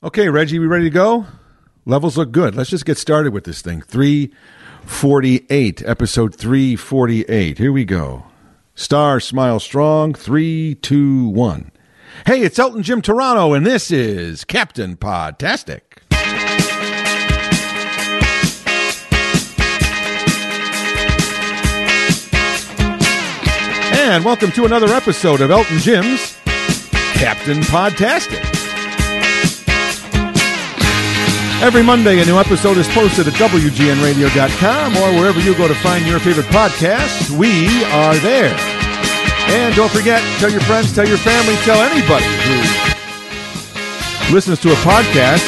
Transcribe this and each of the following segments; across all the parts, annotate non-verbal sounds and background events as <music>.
Okay, Reggie, we ready to go? Levels look good. Let's just get started with this thing. 348, episode 348. Here we go. Star Smile Strong, 321. Hey, it's Elton Jim Toronto, and this is Captain Podtastic. And welcome to another episode of Elton Jim's Captain Podtastic. Every Monday, a new episode is posted at WGNRadio.com or wherever you go to find your favorite podcasts. We are there. And don't forget, tell your friends, tell your family, tell anybody who listens to a podcast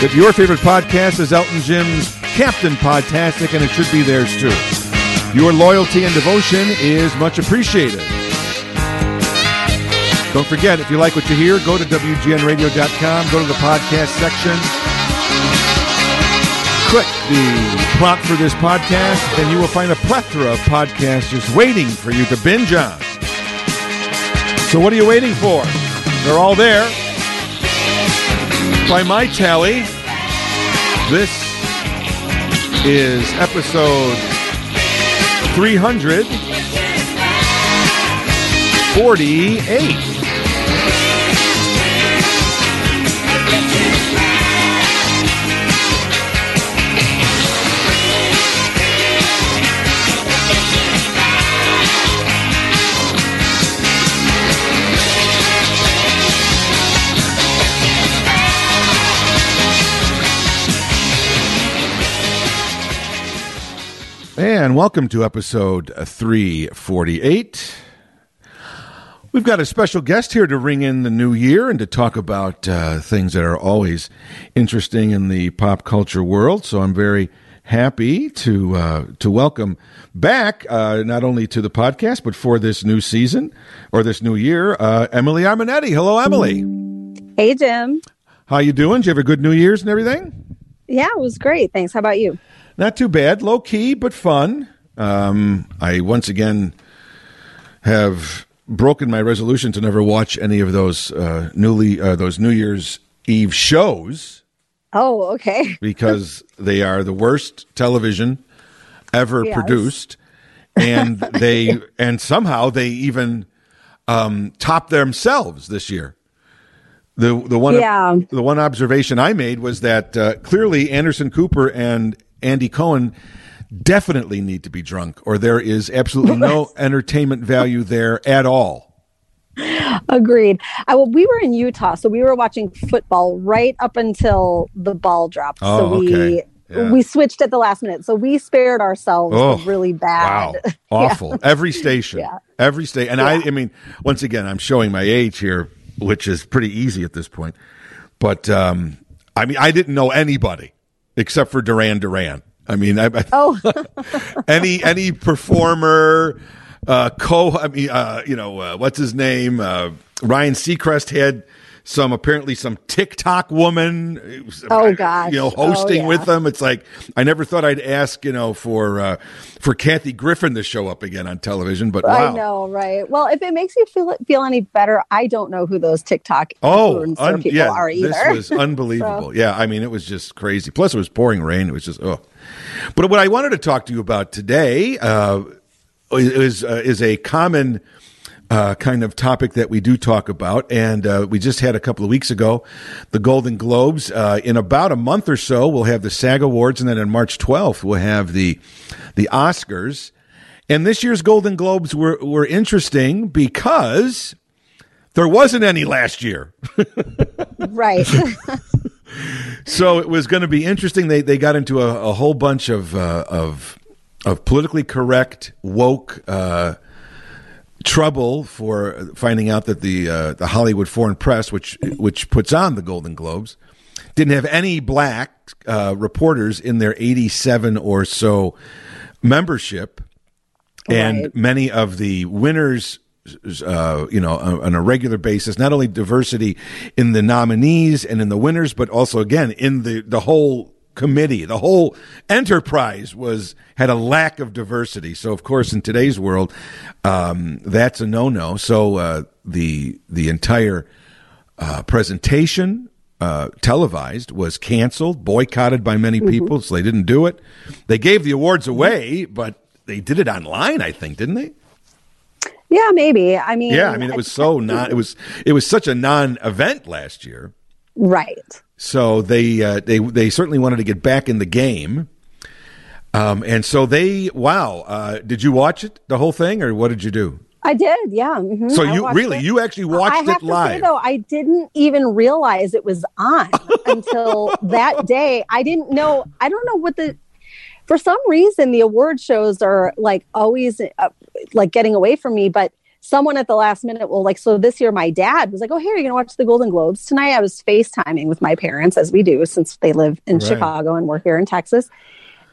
that your favorite podcast is Elton Jim's Captain Podtastic, and it should be theirs too. Your loyalty and devotion is much appreciated. Don't forget, if you like what you hear, go to WGNRadio.com, go to the podcast section, click the prompt for this podcast, and you will find a plethora of podcasts just waiting for you to binge on. So, what are you waiting for? They're all there. By my tally, this is episode 348. And welcome to episode 348. We've got a special guest here to ring in the new year and to talk about uh, things that are always interesting in the pop culture world. So I'm very happy to uh, to welcome back uh, not only to the podcast but for this new season or this new year, uh, Emily Arminetti. Hello, Emily. Hey, Jim. How you doing? Did you have a good New Year's and everything? Yeah, it was great. Thanks. How about you? Not too bad, low key but fun. Um, I once again have broken my resolution to never watch any of those uh, newly uh, those New Year's Eve shows. Oh, okay. <laughs> because they are the worst television ever yes. produced, and <laughs> they and somehow they even um, top themselves this year. The the one yeah. the one observation I made was that uh, clearly Anderson Cooper and Andy Cohen definitely need to be drunk, or there is absolutely no entertainment value there at all. Agreed. I, well, we were in Utah, so we were watching football right up until the ball dropped. Oh, so we okay. Yeah. we switched at the last minute, so we spared ourselves oh, really bad. Wow, <laughs> awful. yeah. Every station, yeah. every state, and I, I mean, once again, I'm showing my age here, which is pretty easy at this point. But um, I mean, I didn't know anybody except for Duran Duran. I mean, I, oh, <laughs> any any performer, uh, co, I mean, uh, you know, uh, what's his name? Uh, Ryan Seacrest had some apparently some TikTok woman. Oh God! You know, hosting oh, yeah. with them. It's like I never thought I'd ask you know for uh, for Kathy Griffin to show up again on television, but wow. I know, right? Well, if it makes you feel feel any better, I don't know who those TikTok oh un- people yeah, are either. This was <laughs> unbelievable. so. Yeah, I mean, it was just crazy. Plus, it was pouring rain. It was just oh. But what I wanted to talk to you about today uh, is uh, is a common uh, kind of topic that we do talk about. And uh, we just had a couple of weeks ago the Golden Globes. Uh, in about a month or so, we'll have the SAG Awards, and then on March 12th, we'll have the the Oscars. And this year's Golden Globes were were interesting because there wasn't any last year. <laughs> right. so it was going to be interesting. They they got into a, a whole bunch of uh, of of politically correct woke uh, trouble for finding out that the uh, the Hollywood Foreign Press, which which puts on the Golden Globes, didn't have any black uh, reporters in their 87 or so membership, and many of the winners. Uh, you know, on a regular basis, not only diversity in the nominees and in the winners, but also again in the the whole committee. The whole enterprise was had a lack of diversity. So, of course, in today's world, um, that's a no no. So uh, the the entire uh, presentation uh, televised was canceled, boycotted by many people, so they didn't do it. They gave the awards away, but they did it online, I think, didn't they? Yeah, maybe. I mean, Yeah, I mean it was so non it was it was such a non-event last year. right. So they uh, they they certainly wanted to get back in the game. Um, and so they wow, uh, did you watch it the whole thing or what did you do? I did. Yeah. mhm, So I you really it. you actually I watched have it to live. say though, I didn't even realize it was on <laughs> until that day. I didn't know. I don't know what the. For some reason, the award shows are like always uh, like getting away from me. But someone at the last minute will like. So this year, my dad was like, "Oh, here you're gonna watch the Golden Globes tonight." I was FaceTiming with my parents as we do since they live in Right. Chicago and we're here in Texas.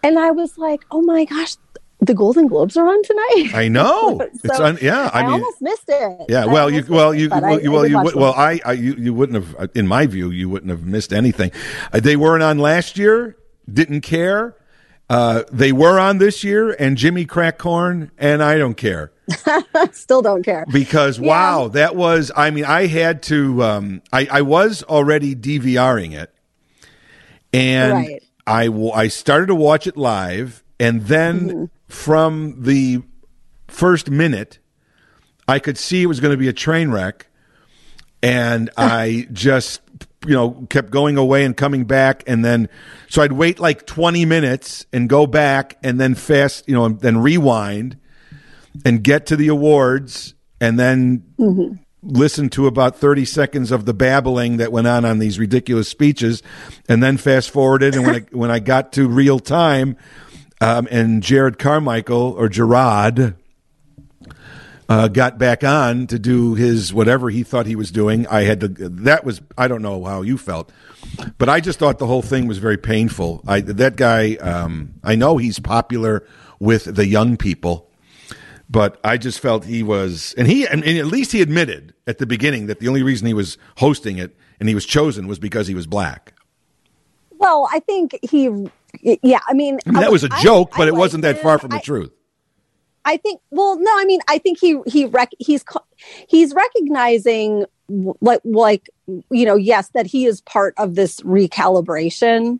And I was like, "Oh my gosh, the Golden Globes are on tonight." I know. <laughs> So it's un, yeah, I, I, mean almost missed it. Yeah, well, you well you well I- you well did you would, well I, I you you wouldn't have in my view you wouldn't have missed anything. Uh, they weren't on last year. Didn't care. Uh, they were on this year, and Jimmy crack corn, and I don't care <laughs> still don't care. because wow, that was. I mean, I had to. Um, I I was already DVRing it, and Right. I w- I started to watch it live, and then Mm-hmm. from the first minute, I could see it was going to be a train wreck, and <laughs> I just you know kept going away and coming back, and then so I'd wait like twenty minutes and go back, and then fast you know and then rewind and get to the awards, and then listen to about 30 seconds of the babbling that went on on these ridiculous speeches and then fast forwarded and when I, <laughs> when I got to real time um, and Jared Carmichael or Gerard uh, got back on to do his whatever he thought he was doing I had to that was I don't know how you felt but I just thought the whole thing was very painful. I that guy um, I know he's popular with the young people but I just felt he was, and he, and, and at least he admitted at the beginning that the only reason he was hosting it and he was chosen was because he was black. Well, I think he, yeah, I mean, I mean, that was a joke, I but it like wasn't that far from the I- truth. I think. Well, no, I mean, I think he he rec- he's he's recognizing like like you know, yes, that he is part of this recalibration,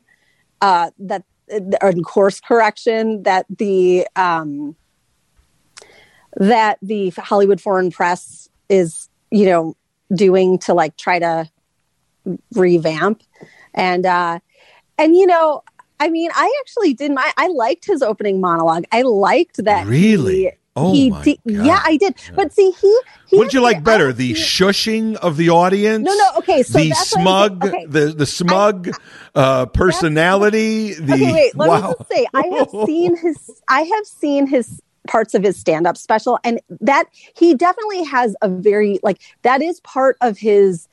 uh, that uh, course correction that the um that the Hollywood Foreign Press is you know doing to like try to revamp and uh and you know i mean i actually didn't i, I liked his opening monologue i liked that Really? he, Oh he my did- God. yeah i did but see he, he What did you like better, I the shushing of the audience? No, no, okay, so the smug. Okay. the the smug uh, personality. The okay wait let wow. me just say i have seen his i have seen his parts of his stand-up special and that he definitely has a very like that is part of his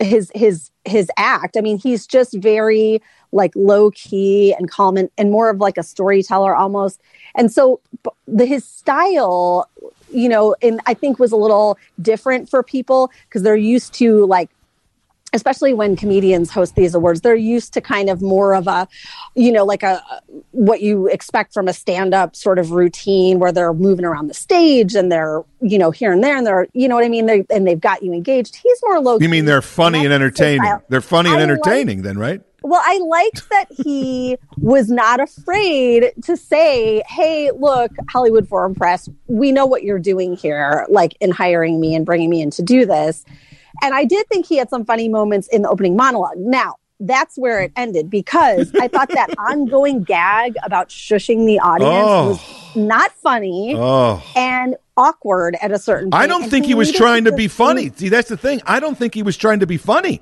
his his his act. I mean he's just very like low key and calm and, and more of like a storyteller almost. And so the his style you know and i think was a little different for people because they're used to like especially when comedians host these awards they're used to kind of more of a you know like a what you expect from a stand-up sort of routine where they're moving around the stage and they're you know here and there and they're you know what i mean they and they've got you engaged he's more low You mean they're funny and entertaining? They're funny and I like- entertaining, then, right? well, I liked that he was not afraid to say, "Hey, look, Hollywood Foreign Press, we know what you're doing here, like in hiring me and bringing me in to do this." And I did think he had some funny moments in the opening monologue. Now, that's where it ended because I thought that <laughs> ongoing gag about shushing the audience Oh. was not funny Oh. and awkward at a certain point. I don't And think he was trying to be funny. See, that's the thing. I don't think he was trying to be funny.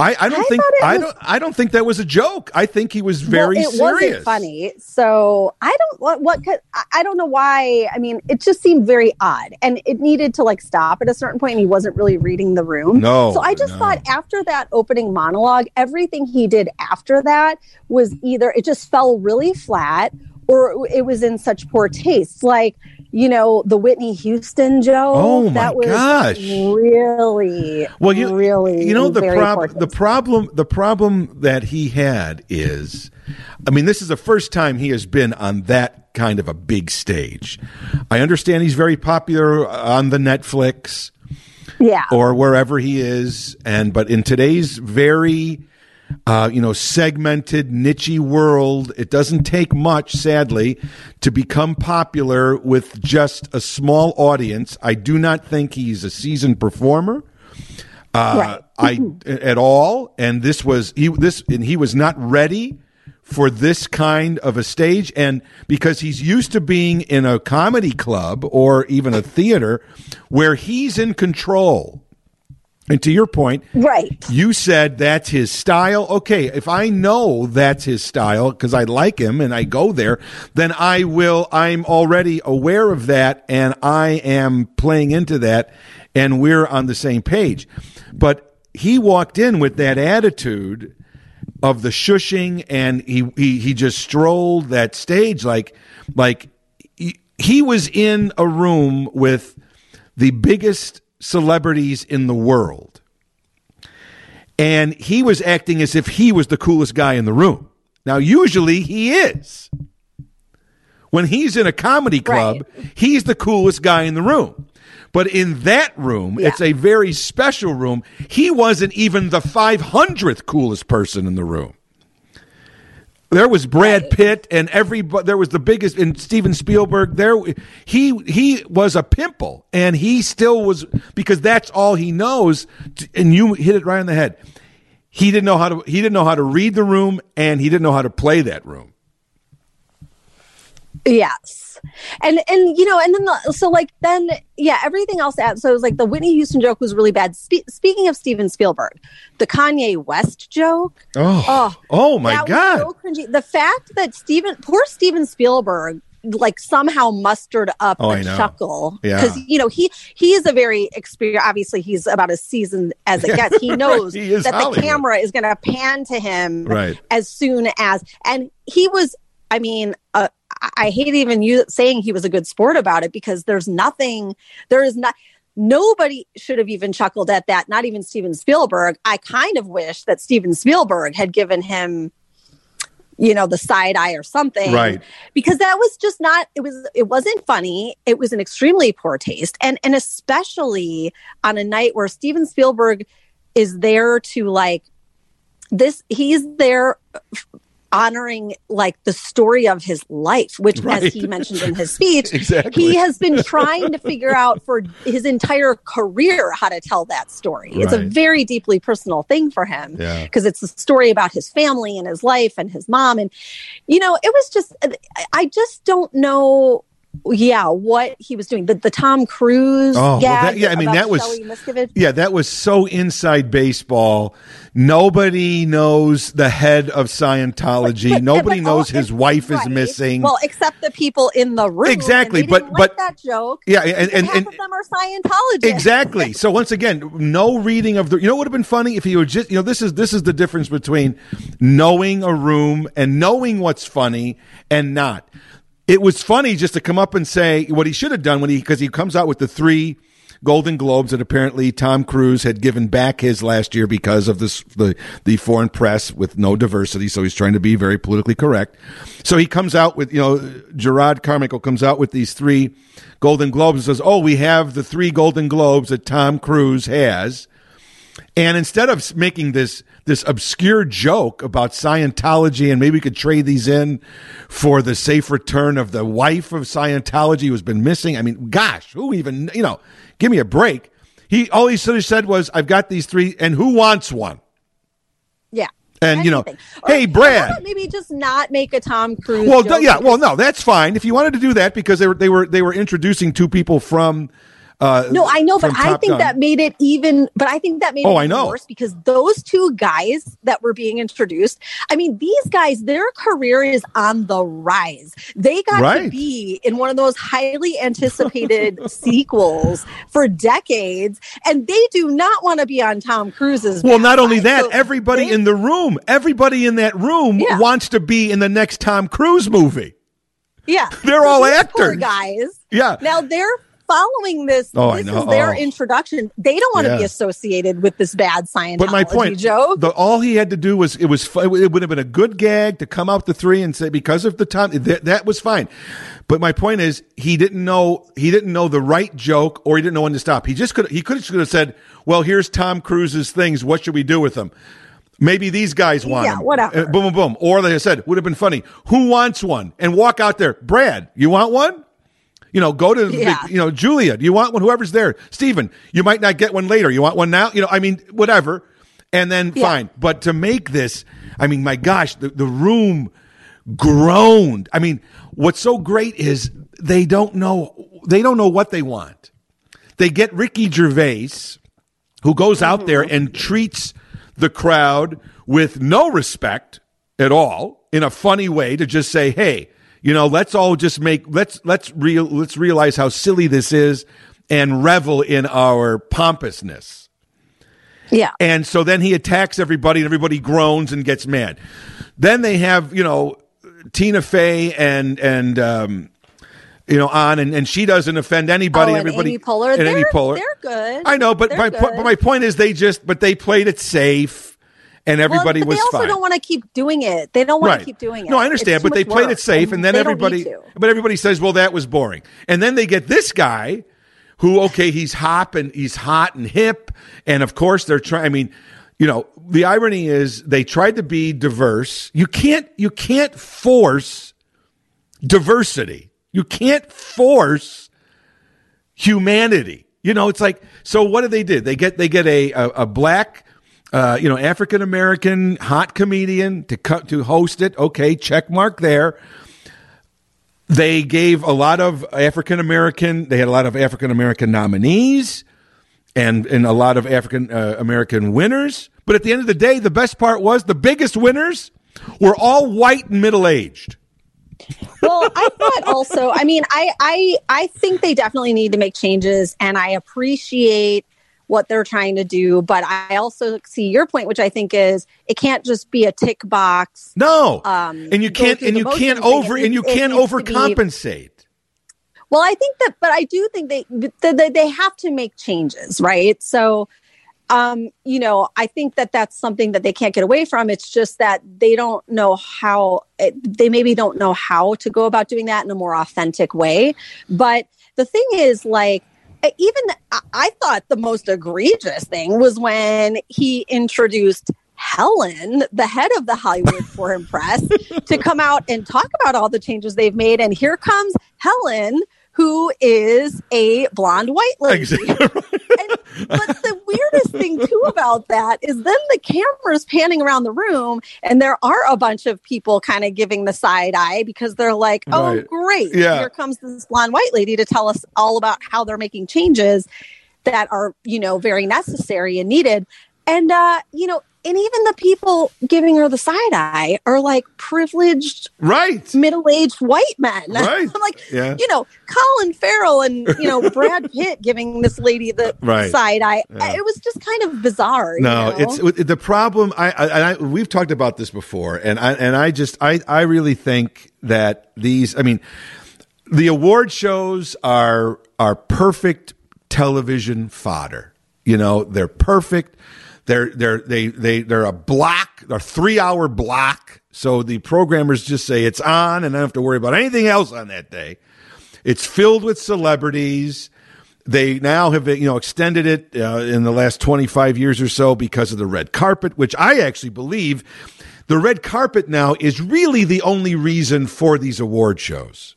I, I don't I think I was- don't I don't think that was a joke. I think he was very well, it serious. wasn't funny. So I don't what what could I- I don't know why. I mean, it just seemed very odd, and it needed to like stop at a certain point. And he wasn't really reading the room. No, So I just no. thought after that opening monologue, everything he did after that was either it just fell really flat, or it was in such poor taste. Like you know the Whitney Houston joke. Oh, my that was gosh. Really, Well, you really, you know the problem the problem the problem that he had is I mean this is the first time he has been on that kind of a big stage. I understand he's very popular on the Netflix yeah. or wherever he is and but in today's very uh, you know, segmented, nichey world. It doesn't take much, sadly, to become popular with just a small audience. I do not think he's a seasoned performer. Uh, I <laughs> at all, and this was he this and he was not ready for this kind of a stage, and because he's used to being in a comedy club or even a theater where he's in control. And to your point, right? You said that's his style. Okay, if I know that's his style because I like him and I go there, then I will. I'm already aware of that, and I am playing into that, and we're on the same page. But he walked in with that attitude of the shushing, and he he he just strolled that stage like like he, he was in a room with the biggest celebrities in the world. And he was acting as if he was the coolest guy in the room. Now, usually he is. When he's in a comedy club, right. he's the coolest guy in the room. But in that room, yeah. it's a very special room. He wasn't even the 500th coolest person in the room. There was Brad. Pitt and every there was the biggest and Steven Spielberg there he he was a pimple and he still was because that's all he knows and you hit it right on the head. He didn't know how to he didn't know how to read the room and he didn't know how to play that room. Yes and and you know and then the, so like then yeah everything else so it was like the whitney houston joke was really bad Spe- speaking of steven spielberg the kanye west joke oh oh, oh my god so cringy. the fact that steven poor steven spielberg like somehow mustered up oh, a chuckle because yeah. you know he he is a very experienced obviously he's about as seasoned as it <laughs> gets he knows right. he that Hollywood. the camera is going to pan to him right. as soon as and he was I mean, uh, I hate even you saying he was a good sport about it because there's nothing, there is not, nobody should have even chuckled at that, not even Steven Spielberg. I kind of wish that Steven Spielberg had given him, you know, the side eye or something. Right. Because that was just not, it was, it wasn't funny. It was an extremely poor taste. And, and especially on a night where Steven Spielberg is there to like, this, he's there honoring like the story of his life, which, right. as he mentioned in his <laughs> speech, exactly. he has been trying to figure out <laughs> for his entire career how to tell that story. Right. It's a very deeply personal thing for him because yeah. it's a story about his family and his life and his mom. And, you know, it was just, I just don't know yeah, what he was doing. The the Tom Cruise oh, well that, yeah, I mean that was Yeah, that was so inside baseball. Nobody knows the head of Scientology. But, but, Nobody but knows his wife right. is missing. Well, except the people in the room. Exactly, but like but that joke. Yeah, and and, half and, of them are Scientologists. Exactly. <laughs> so once again, no reading of the. You know, what would have been funny if he would just. You know, this is this is the difference between knowing a room and knowing what's funny and not it was funny just to come up and say what he should have done when he because he comes out with the three Golden Globes that apparently Tom Cruise had given back his last year because of this the the foreign press with no diversity. So he's trying to be very politically correct. So he comes out with you know Gerard Carmichael comes out with these three Golden Globes and says, "Oh, we have the three Golden Globes that Tom Cruise has." And instead of making this this obscure joke about Scientology and maybe we could trade these in for the safe return of the wife of Scientology who's been missing. I mean, gosh, who even you know? Give me a break. He all he sort of said was, "I've got these three, and who wants one?" Yeah. And you know, or, hey Brad, maybe just not make a Tom Cruise. Well, yeah, well, no, that's fine if you wanted to do that because they were they were they were introducing two people from uh, no, I know, but I think Gun. that made it even. But I think that made oh, it I know. worse because those two guys that were being introduced. I mean, these guys, their career is on the rise. They got right. to be in one of those highly anticipated <laughs> sequels for decades, and they do not want to be on Tom Cruise's. Well, not only that, so everybody they, in the room, everybody in that room yeah. wants to be in the next Tom Cruise movie. Yeah, <laughs> they're so all actors, guys. Yeah. Now they're following this. Oh, this is their oh. introduction. They don't want to yeah. be associated with this bad Scientology but my point, joke. The, all he had to do was it was it would have been a good gag to come out the three and say because of the time that, that was fine. But my point is he didn't know he didn't know the right joke or he didn't know when to stop. He just could he could have said, "Well, here's Tom Cruise's things. What should we do with them?" Maybe these guys want Yeah, him. whatever. Uh, boom, boom, boom. Or they said, would have been funny. Who wants one? And walk out there. Brad, you want one? You know, go to, Yeah. you know, Julia, do you want one? Whoever's there. Steven, you might not get one later. You want one now? You know, I mean, whatever. And then Yeah. fine. But to make this, I mean, my gosh, the, the room groaned. I mean, what's so great is they don't know, they don't know what they want. They get Ricky Gervais, who goes out there mm-hmm. and treats the crowd with no respect at all in a funny way to just say, "Hey, you know, let's all just make let's let's real let's realize how silly this is and revel in our pompousness." Yeah. And so then he attacks everybody and everybody groans and gets mad. Then they have, you know, Tina Fey and and um you know, on and, and she doesn't offend anybody. Oh, and everybody Amy Poehler. and Amy They're- Poehler. they're good. I know, but They're my po- but my point is they just but they played it safe and everybody well, but was they also fine. don't want to keep doing it. They don't want right. to keep doing it. No, I understand, but they played work, it safe and then they don't everybody but everybody says, "Well, that was boring." And then they get this guy who okay, he's hop and he's hot and hip and of course they're trying I mean, you know, the irony is they tried to be diverse. You can't you can't force diversity. You can't force humanity. You know, it's like so. What do they do? They get they get a a, a black, uh, you know, African American hot comedian to cut to host it. Okay, check mark there. They gave a lot of African American. They had a lot of African American nominees, and and a lot of African uh, American winners. But at the end of the day, the best part was the biggest winners were all white and middle aged. well, I thought also. I mean, I I I think they definitely need to make changes, and I appreciate what they're trying to do. But I also see your point, which I think is it can't just be a tick box. No, Um, and you can't and you can't over and you can't needs to be- overcompensate. Well, I think that, but I do think they that they have to make changes, right? So, um, you know, I think that that's something that they can't get away from. It's just that they don't know how. It, they maybe don't know how to go about doing that in a more authentic way. But the thing is, like, even I- thought the most egregious thing was when he introduced. Helen, the head of the Hollywood <laughs> Foreign Press, to come out and talk about all the changes they've made. And here comes Helen, who is a blonde white lady. Exactly. <laughs> But the weirdest thing too about that is then the camera's panning around the room, and there are a bunch of people kind of giving the side eye because they're like, "Oh, Right. great! Yeah. Here comes this blonde white lady to tell us all about how they're making changes that are, you know, very necessary and needed." And uh, you know, and even the people giving her the side eye are like privileged right. middle-aged white men. Right. <laughs> I'm like, Yeah. you know, Colin Farrell and you know <laughs> Brad Pitt giving this lady the Right. side eye. Yeah. It was just kind of bizarre. you No, know? it's it- the problem. I, I, I we've talked about this before, and I and I just I I really think that these. I mean, the award shows are are perfect television fodder. You know, they're perfect. They're they're they they they're a block, a three hour block. So the programmers just say it's on, and I don't have to worry about anything else on that day. It's filled with celebrities. They now have you know extended it uh, in the last 25 years or so because of the red carpet, which I actually believe the red carpet now is really the only reason for these award shows.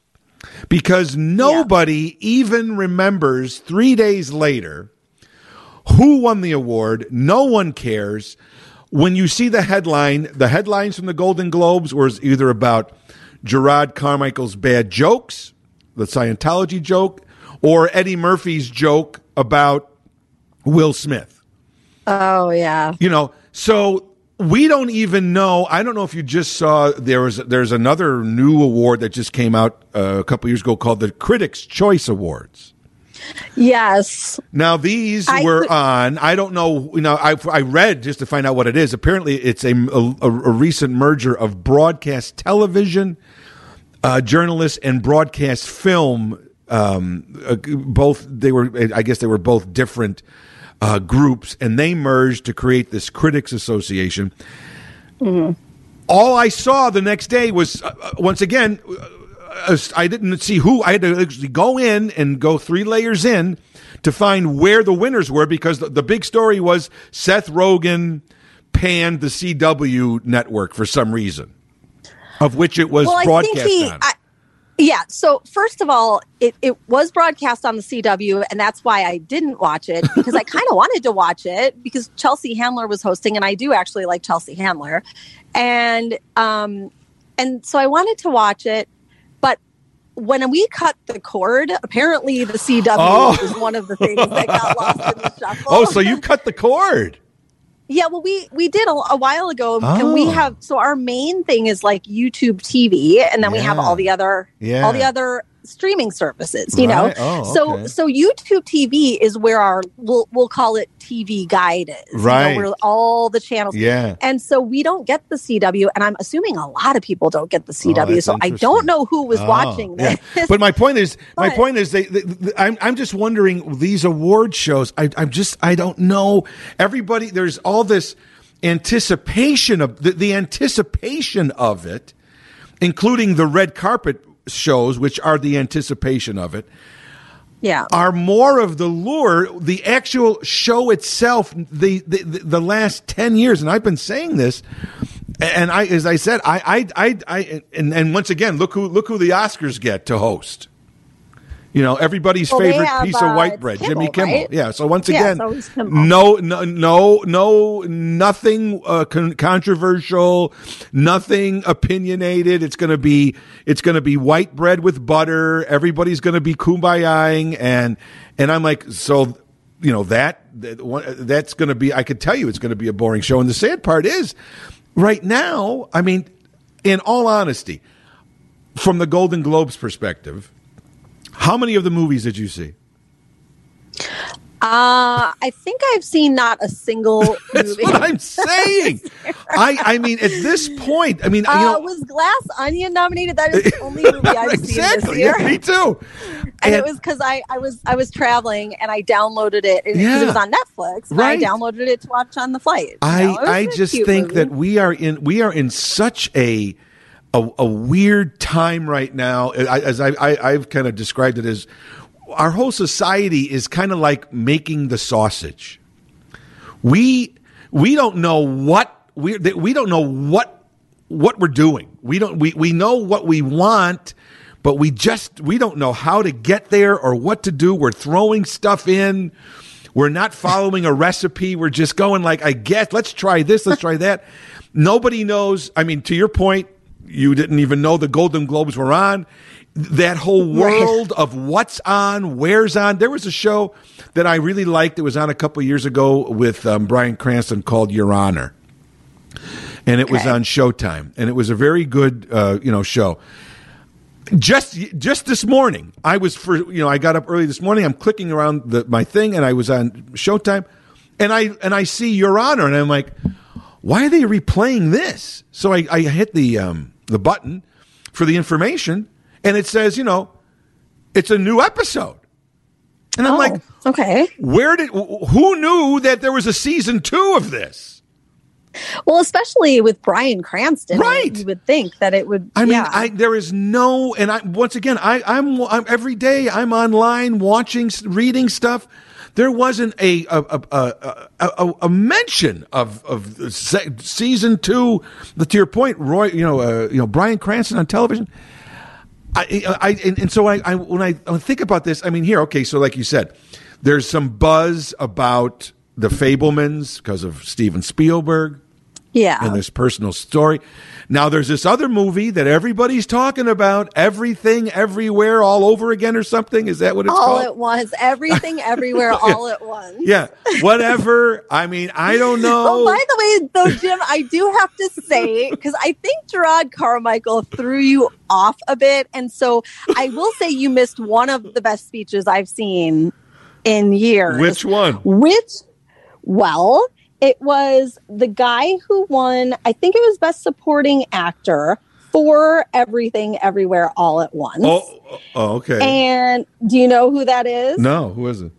Because nobody even remembers 3 days later who won the award. No one cares. When you see the headline, the headlines from the Golden Globes was either about Gerard Carmichael's bad jokes, the Scientology joke, or Eddie Murphy's joke about Will Smith. oh yeah. You know, so we don't even know. I don't know if you just saw there was there's another new award that just came out uh, a couple years ago called the Critics' Choice Awards. Yes. Now these I were could- on. I don't know. You know, I I read just to find out what it is. Apparently, it's a a, a recent merger of broadcast television uh, journalists and broadcast film. Um, uh, both they were. I guess they were both different uh, groups, and they merged to create this Critics Association. All I saw the next day was uh, uh, once again. Uh, I didn't see who. I had to actually go in and go three layers in to find where the winners were because the, the big story was Seth Rogen panned the CW network for some reason, of which it was Well, I think broadcast he. on. I, yeah. So first of all, it, it was broadcast on the CW, and that's why I didn't watch it because I <laughs> kind of wanted to watch it because Chelsea Handler was hosting, and I do actually like Chelsea Handler, and um, and so I wanted to watch it, when we cut the cord, apparently the CW Oh. was one of the things that got lost in the <laughs> shuffle. oh, so you cut the cord? Yeah, well, we we did a, a while ago, and we Oh. have so our main thing is like YouTube TV, and then we have all the other Yeah. all the other streaming services. You Right. know, Oh, so okay. so YouTube TV is where our we'll we'll call it TV guide is, you know, Right. where all the channels. Yeah. And so we don't get the CW, and I'm assuming a lot of people don't get the CW. Oh, so I don't know who was Oh, watching yeah. this. But my point is, my point is, they, they, they- I'm, I'm just wondering these award shows. I, I'm just, I don't know. Everybody, there's all this anticipation of the, the anticipation of it, including the red carpet shows, which are the anticipation of it, yeah, are more of the lure. The actual show itself, the the, the, last ten years, and I've been saying this. And I, as I said, I, I, I, I and, and once again, look who, look who the Oscars get to host. You know, everybody's Well, favorite have, piece of uh, white bread, Kimmel, Jimmy Kimmel. right? Yeah. So once Yeah, again, no, no, no, no, nothing uh, con- controversial, nothing opinionated. It's going to be, it's going to be white bread with butter. Everybody's going to be kumbayaing, and and I'm like, so you know that, that that's going to be. I could tell you, it's going to be a boring show. And the sad part is, right now, I mean, in all honesty, from the Golden Globes perspective, how many of the movies did you see? uh, I think I've seen not a single <laughs> That's movie. what I'm saying. I, I mean, at this point, I mean, Uh, you know, was Glass Onion nominated? That is the <laughs> only movie I've seen this exactly. year. Yeah, me too. and it was because I, I was I was traveling and I downloaded it because Yeah. it was on Netflix. Right. I downloaded it to watch on the flight. I, know? I just think movie. that we are in we are in such a a, a weird time right now. I, as I, I I've kind of described it as our whole society is kind of like making the sausage. We we don't know what we we don't know what what we're doing. We don't we we know what we want, but we just we don't know how to get there or what to do. We're throwing stuff in. We're not following a recipe. We're just going like, I guess, let's try this, let's try that. Nobody knows. I mean, to your point, you didn't even know the Golden Globes were on. That whole world of what's on, where's on. There was a show that I really liked. It was on a couple years ago with um, Bryan Cranston called Your Honor and it was on Showtime, and it was a very good, uh, you know, show. Just just this morning, I was for you know I got up early this morning. I'm clicking around the, my thing, and I was on Showtime, and I and I see Your Honor, and I'm like, why are they replaying this? So I, I hit the um, the button for the information, and it says, you know, it's a new episode, and I'm Oh, like, okay. where did who knew that there was a season two of this? Well, especially with Bryan Cranston, Right. You would think that it would. I mean, yeah. I there is no, and I once again, I I'm, I'm every day I'm online watching, reading stuff. There wasn't a a a, a, a, mention of of se- season two. To your point, Roy, you know, uh, you know Bryan Cranston on television. I, I and, and so I, I when I think about this, I mean, here, okay, so like you said, there's some buzz about the Fabelmans because of Steven Spielberg yeah. and this personal story. Now there's this other movie that everybody's talking about, everything, everywhere, all over again, or something. Is that what it's all called? All at once, everything, <laughs> everywhere, all at once. yeah, whatever. I mean, I don't <laughs> oh, know. Oh, by the way, though, Jim, I do have to say because I think Gerard Carmichael threw you off a bit, and so I will say you missed one of the best speeches I've seen in years. Which one? Which, well, it was the guy who won. I think it was Best Supporting Actor for Everything, Everywhere, All at Once. Oh, oh, okay. And do you know who that is? no, who is it?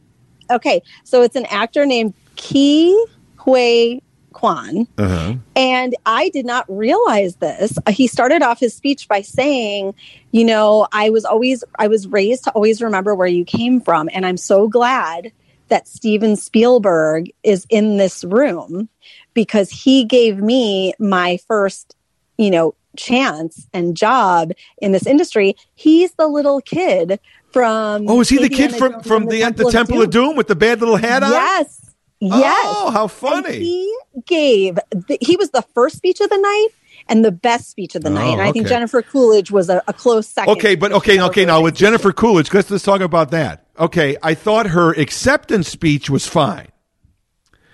Okay, so it's an actor named Ke Huy Quan. Uh huh. And I did not realize this. He started off his speech by saying, You know, I was always, I was raised to always remember where you came from. And I'm so glad that Steven Spielberg is in this room because he gave me my first, you know, chance and job in this industry. He's the little kid from. Oh, is he the kid from from the the Temple, of, Doom. with the bad little hat on? Yes. Yes. Oh, how funny! And he gave. The, he was the first speech of the night and the best speech of the night. Oh, and I oh, think. Jennifer Coolidge was a, a close second. Okay, but okay, okay. Now with Jennifer Coolidge, let's let's talk about that. Okay, I thought her acceptance speech was fine,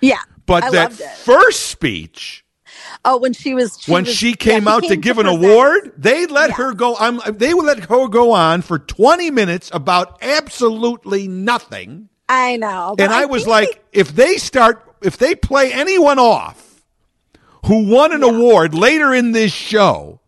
Yeah. but I that first speech Oh, when she was when was- she yeah, came out to came give an award, they let Yeah. her go. I'm, they would let her go on for 20 minutes about absolutely nothing. I know. And I was think like, if they start, if they play anyone off who won an award later in this show,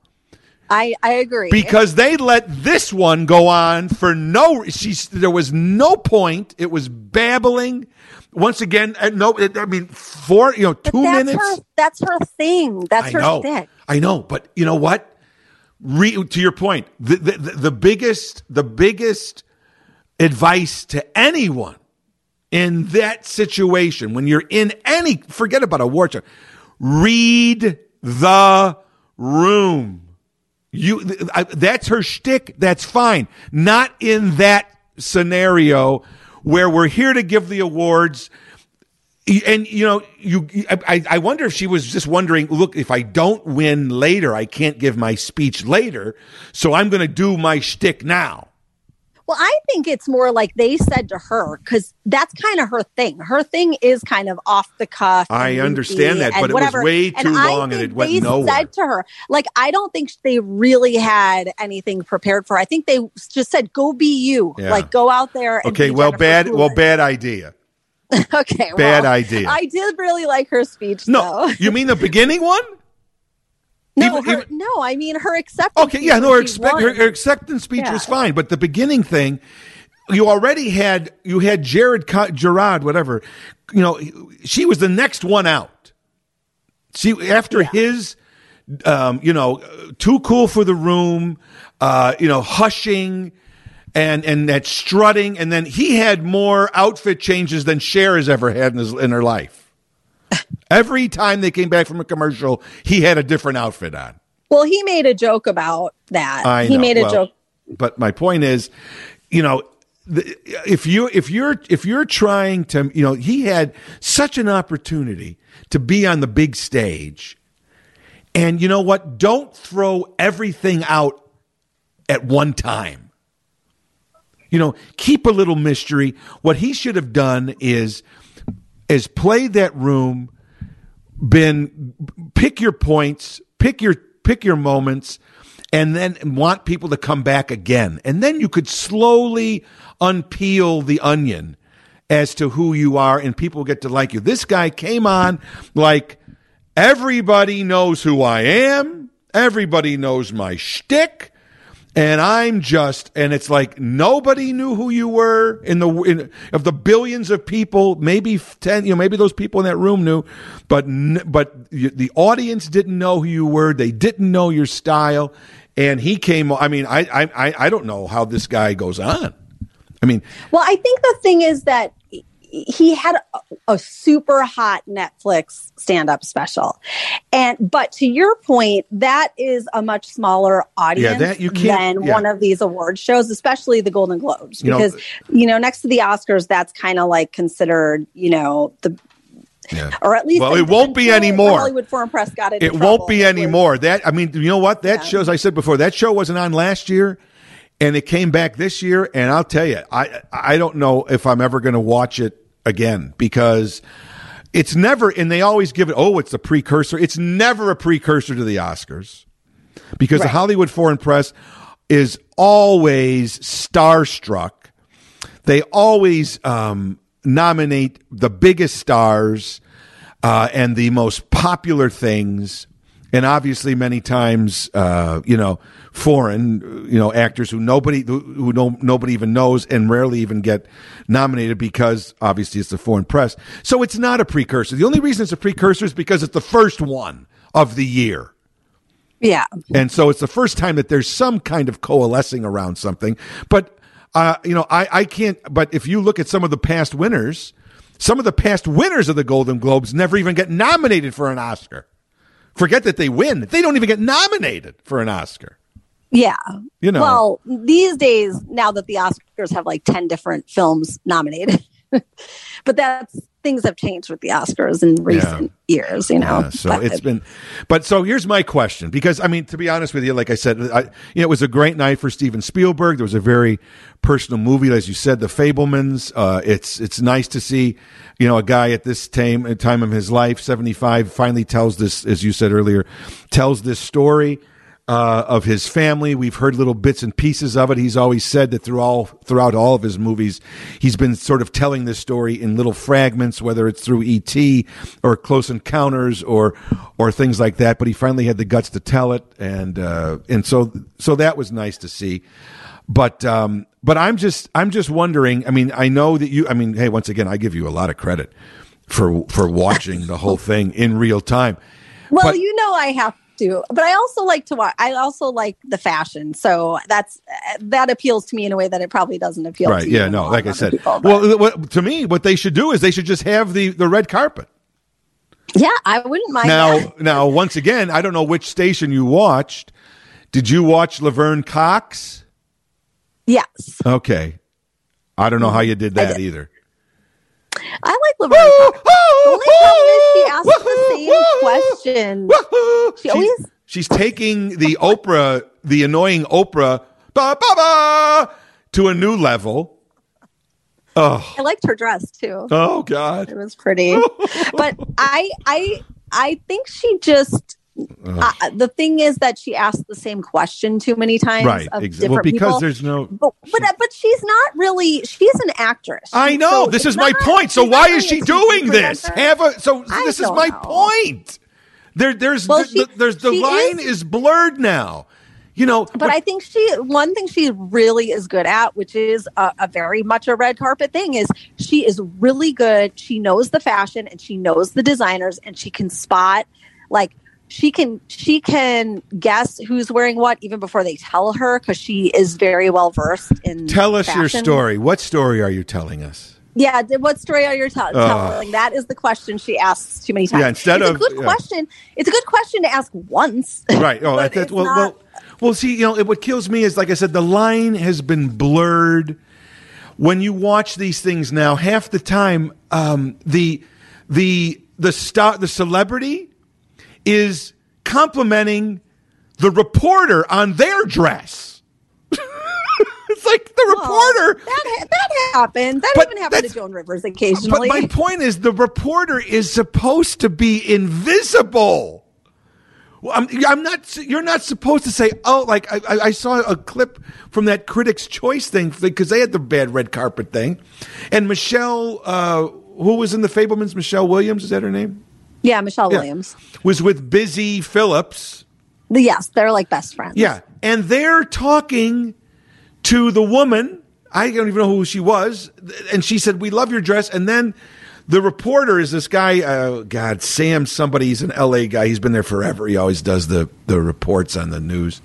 I I agree. because they let this one go on for no she's there was no point it was babbling once again uh, no i mean four you know two that's minutes Her, that's her thing. That's i her know stick. i know but you know what Re, to your point the, the the biggest the biggest advice to anyone in that situation when you're in any forget about a war show read the room you I, that's her shtick. That's fine. Not in that scenario where we're here to give the awards. And you know, you I, I wonder if she was just wondering. Look, if I don't win later, I can't give my speech later. So I'm going to do my shtick now. Well, I think it's more like they said to her because that's kind of her thing. Her thing is kind of off the cuff. I understand that, and but it was whatever. way And too I long and it went they nowhere. Said to her, like, I don't think they really had anything prepared for. her. I think they just said, "Go be you." Yeah. Like, go out there. And Okay, well, Jennifer bad. Well, bad idea. <laughs> okay, bad well, idea. I did really like her speech. No, though. you mean the beginning one? <laughs> no, even- her, even- no. I mean her acceptance. Okay, yeah, no, her, expect, her, her acceptance speech Yeah. was fine, but the beginning thing, you already had you had Jared Gerard, whatever. You know, she was the next one out. She after his, um, you know, too cool for the room, uh, you know, hushing. And and that strutting, and then he had more outfit changes than Cher has ever had in, his, in her life. Every time they came back from a commercial, he had a different outfit on. Well, he made a joke about that. I he know. made a Well, joke. But my point is, you know, the, if you if you're if you're trying to, you know, he had such an opportunity to be on the big stage, and you know what? Don't throw everything out at one time. You know, keep a little mystery. What he should have done is is play that room been pick your points, pick your pick your moments, and then want people to come back again. And then you could slowly unpeel the onion as to who you are and people get to like you. This guy came on like everybody knows who I am, everybody knows my shtick. And I'm just, and it's like nobody knew who you were in the in, of the billions of people. Maybe ten, you know, maybe those people in that room knew, but but the audience didn't know who you were. They didn't know your style, and he came. I mean, I I- I don't know how this guy goes on. I mean, Well, I think the thing is that he had a, a super hot Netflix stand-up special, and but to your point, that is a much smaller audience that you can't- than yeah. one of these award shows, especially the Golden Globes, You know- because uh, you know next to the Oscars, that's kind of like considered, you know, the yeah. or at least Well, it won't be anymore. Hollywood Foreign Press got into it won't be It anymore. That I mean, you know what? That Yeah. shows. I said before that show wasn't on last year, and it came back this year. And I'll tell you, I I don't know if I'm ever going to watch it again because it's never. And they always give it. Oh, it's the precursor. It's never a precursor to the Oscars because the Hollywood Foreign Press is always starstruck. They always um, nominate the biggest stars uh, and the most popular things, and obviously many times, uh, you know, foreign, you know, actors who nobody who, no, nobody even knows and rarely even get nominated because obviously it's the foreign press. So it's not a precursor. The only reason it's a precursor is because it's the first one of the year. Yeah, And so it's the first time that there's some kind of coalescing around something. But, uh, you know, I, I can't, but if you look at some of the past winners, Some of the past winners of the Golden Globes never even get nominated for an Oscar. Forget that they win; they don't even get nominated for an Oscar. Yeah. You know. Well, these days, now that the Oscars have like 10 different films nominated, <laughs> but that's things have changed with the Oscars in recent yeah. years, you know. Yeah, so but, it's been, but so here's my question because I mean, to be honest with you, like I said, I, you know, it was a great night for Steven Spielberg. There was a very personal movie, as you said, The Fabelmans. Uh, it's it's nice to see, you know, a guy at this time time of his life, seventy five, finally tells this, as you said earlier, tells this story uh, of his family. We've heard little bits and pieces of it. He's always said that through all throughout all of his movies, he's been sort of telling this story in little fragments, whether it's through E.T. or Close Encounters or or things like that. But he finally had the guts to tell it, and uh, and so so that was nice to see. But um, but I'm just I'm just wondering. I mean, I know that you. I mean, hey, once again, I give you a lot of credit for for watching the whole thing in real time. Well, but, you know, I have to, but I also like to watch. I also like the fashion, so that's that appeals to me in a way that it probably doesn't appeal. To me. Right? yeah. No. Like I said. People, well, what, to me, what they should do is they should just have the the red carpet. Yeah, I wouldn't mind. Now, that. <laughs> now, once again, I don't know which station you watched. Did you watch Laverne Cox? Yes. Okay. I don't know how you did that did. either. I like Cox. The only problem is she asks the same question. She always she's taking the Oprah, the annoying Oprah, ba, ba, ba, to a new level. Oh, I liked her dress too. Oh God, it was pretty. <laughs> but I, I, I think she just uh, the thing is that she asked the same question too many times. Right. Exactly. Well, because people. there's no. But, but, but she's not really. She's an actress. I know. So this is my point. So why is she doing this? Have a. So I this is my know. point. There, there's, well, the, she, the, there's the line is, is, blurred now. You know, but, but, I think she one thing she really is good at, which is a, a very much a red carpet thing, is she is really good. She knows the fashion and she knows the designers, and she can spot like she can she can guess who's wearing what even before they tell her because she is very well versed in. Tell us fashion. your story. What story are you telling us? Yeah, what story are you t- uh, telling? That is the question she asks too many times. Yeah, instead it's of a good yeah. question. It's a good question to ask once. <laughs> Right. Oh, that, that, well, not... well, well. See, you know, it, what kills me is, like I said, the line has been blurred. When you watch these things now, half the time, um, the the the star, the celebrity is complimenting the reporter on their dress. <laughs> it's like the reporter. that, that happened. That even happened to Joan Rivers occasionally. But my point is, the reporter is supposed to be invisible. Well, I'm, I'm, not. You're not supposed to say, "Oh, like I, I saw a clip from that Critics' Choice thing because they had the bad red carpet thing," and Michelle, uh, who was in the Fabelmans, Michelle Williams, is that her name? Yeah, Michelle yeah. Williams was with Busy Phillips. Yes, they're like best friends. Yeah, and they're talking to the woman. I don't even know who she was, and she said, "We love your dress." And then the reporter is this guy. Uh, God, Sam, somebody. He's an L.A. guy. He's been there forever. He always does the the reports on the news.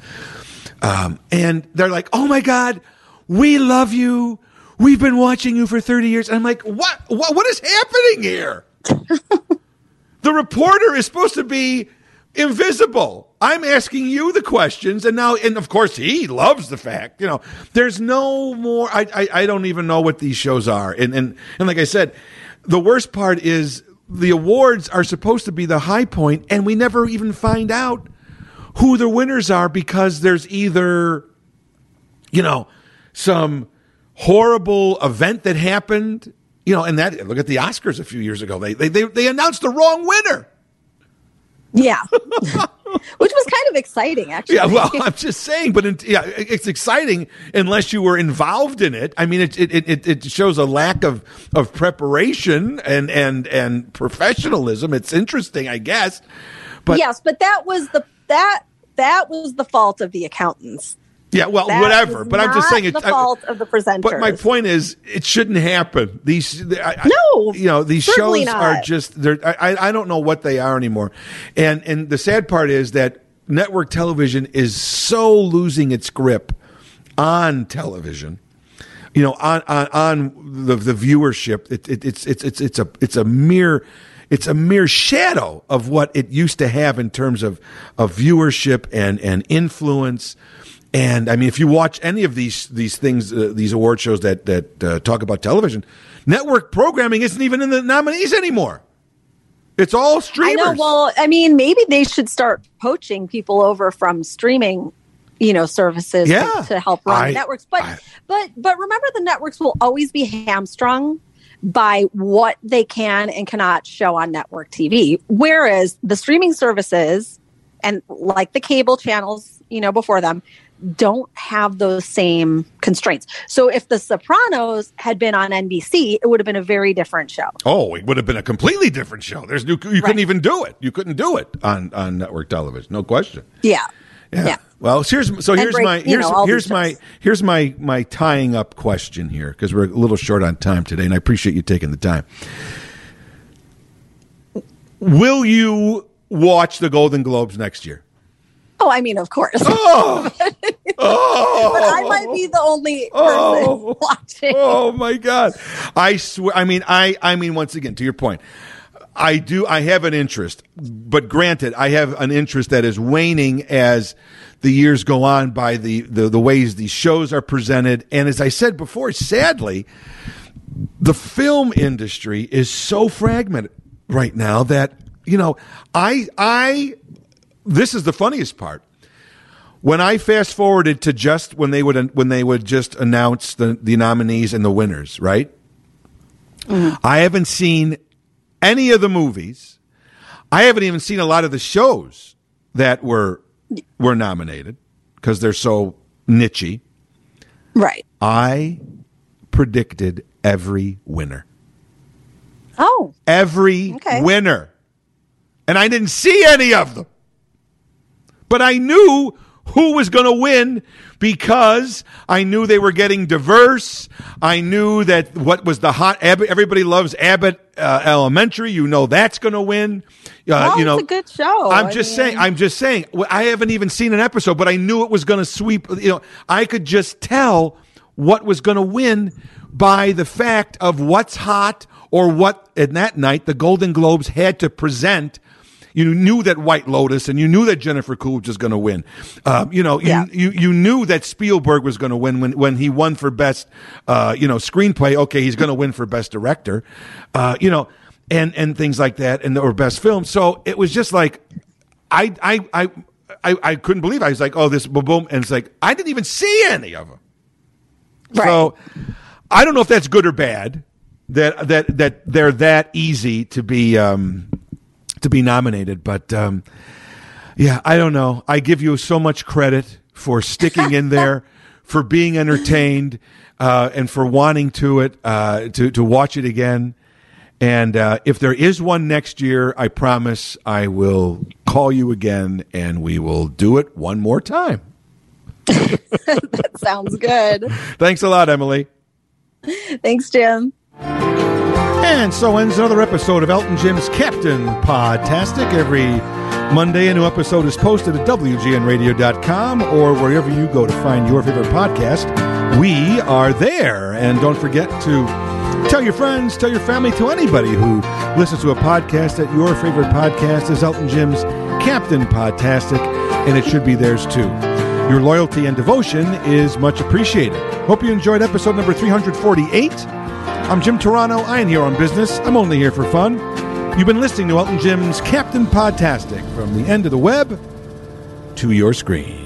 Um, and they're like, "Oh my God, we love you. We've been watching you for thirty years." And I'm like, "What? What? What is happening here?" <laughs> The reporter is supposed to be invisible. I'm asking you the questions, and now, and of course, he loves the fact. You know, there's no more. I, I, I don't even know what these shows are, and and and like I said, the worst part is the awards are supposed to be the high point, and we never even find out who the winners are because there's either, you know, some horrible event that happened you know, and that look at the Oscars a few years ago. They they they, they announced the wrong winner. Yeah, <laughs> which was kind of exciting, actually. Yeah, well, I'm just saying, but in, yeah, it's exciting unless you were involved in it. I mean, it it, it it shows a lack of of preparation and and and professionalism. It's interesting, I guess. But yes, but that was the that that was the fault of the accountants. Yeah, well, that whatever. But I'm just saying it's the fault I, of the presenters. But my point is, it shouldn't happen. These, I, no, you know, these shows not. are just. They're. I, I don't know what they are anymore. And and the sad part is that network television is so losing its grip on television. you know, on on, on the the viewership, it, it, it's it's it's it's a it's a mere it's a mere shadow of what it used to have in terms of of viewership and and influence. And I mean, if you watch any of these these things, uh, these award shows that that uh, talk about television, network programming isn't even in the nominees anymore. It's all streamers. I know. Well, I mean, maybe they should start poaching people over from streaming, you know, services Yeah. to, to help run I- networks. But I- but but remember, the networks will always be hamstrung by what they can and cannot show on network TV. Whereas the streaming services and like the cable channels, you know, before them don't have those same constraints. So if The Sopranos had been on NBC, it would have been a very different show. Oh, it would have been a completely different show. There's you Right. couldn't even do it. You couldn't do it on on network television. No question. Yeah. Yeah. Yeah. Well, here's so here's break, my here's know, here's my shows. here's my my tying up question here because we're a little short on time today, and I appreciate you taking the time. Will you watch the Golden Globes next year? Oh, I mean, of course. Oh, oh, <laughs> but I might be the only person Oh. <laughs> watching. oh my god! I swear. I mean, I I mean, once again, to your point, I do. I have an interest, but granted, I have an interest that is waning as the years go on by the the, the ways these shows are presented, and as I said before, sadly, the film industry is so fragmented right now that you know, I I this is the funniest part when I fast forwarded to just when they would when they would just announce the the nominees and the winners, right? Mm-hmm. I haven't seen any of the movies. I haven't even seen a lot of the shows that were were nominated because they're so nichey. Right. I predicted every winner. Oh, Every Okay. winner. And I didn't see any of them. But I knew who was going to win because I knew they were getting diverse. I knew that what was the hot Abbott, everybody loves Abbott uh, Elementary. You know that's going to win. Uh, you know, it's a good show. I'm I just mean, saying. I'm just saying. I haven't even seen an episode, but I knew it was going to sweep. You know, I could just tell what was going to win by the fact of what's hot or what. In that night, the Golden Globes had to present. You knew that White Lotus, and you knew that Jennifer Coolidge was going to win. Um, you know, you, you you knew that Spielberg was going to win when when he won for best, uh, you know, screenplay. Okay, he's going to win for best director. Uh, you know, and and things like that, and or best film. So it was just like, I I I I, I couldn't believe. It. I was like, oh, this boom, boom, and it's like I didn't even see any of them. Right. So I don't know if that's good or bad. That that that they're that easy to be um, to be nominated, but um, yeah, I don't know. I give you so much credit for sticking in there, <laughs> for being entertained, uh, and for wanting to it uh, to to watch it again. And uh, if there is one next year, I promise I will call you again, and we will do it one more time. <laughs> that sounds good. <laughs> Thanks a lot, Emily. Thanks, Jim. And so ends another episode of Elton Jim's Captain Podtastic. Every Monday, a new episode is posted at WGNradio.com or wherever you go to find your favorite podcast. We are there. And don't forget to tell your friends, tell your family, to anybody who listens to a podcast that your favorite podcast is Elton Jim's Captain Podtastic, and it should be theirs too. Your loyalty and devotion is much appreciated. Hope you enjoyed episode number 348. I'm Jim Turano. I am here on business. I'm only here for fun. You've been listening to Elton Jim's Captain Podtastic from the end of the web to your screen.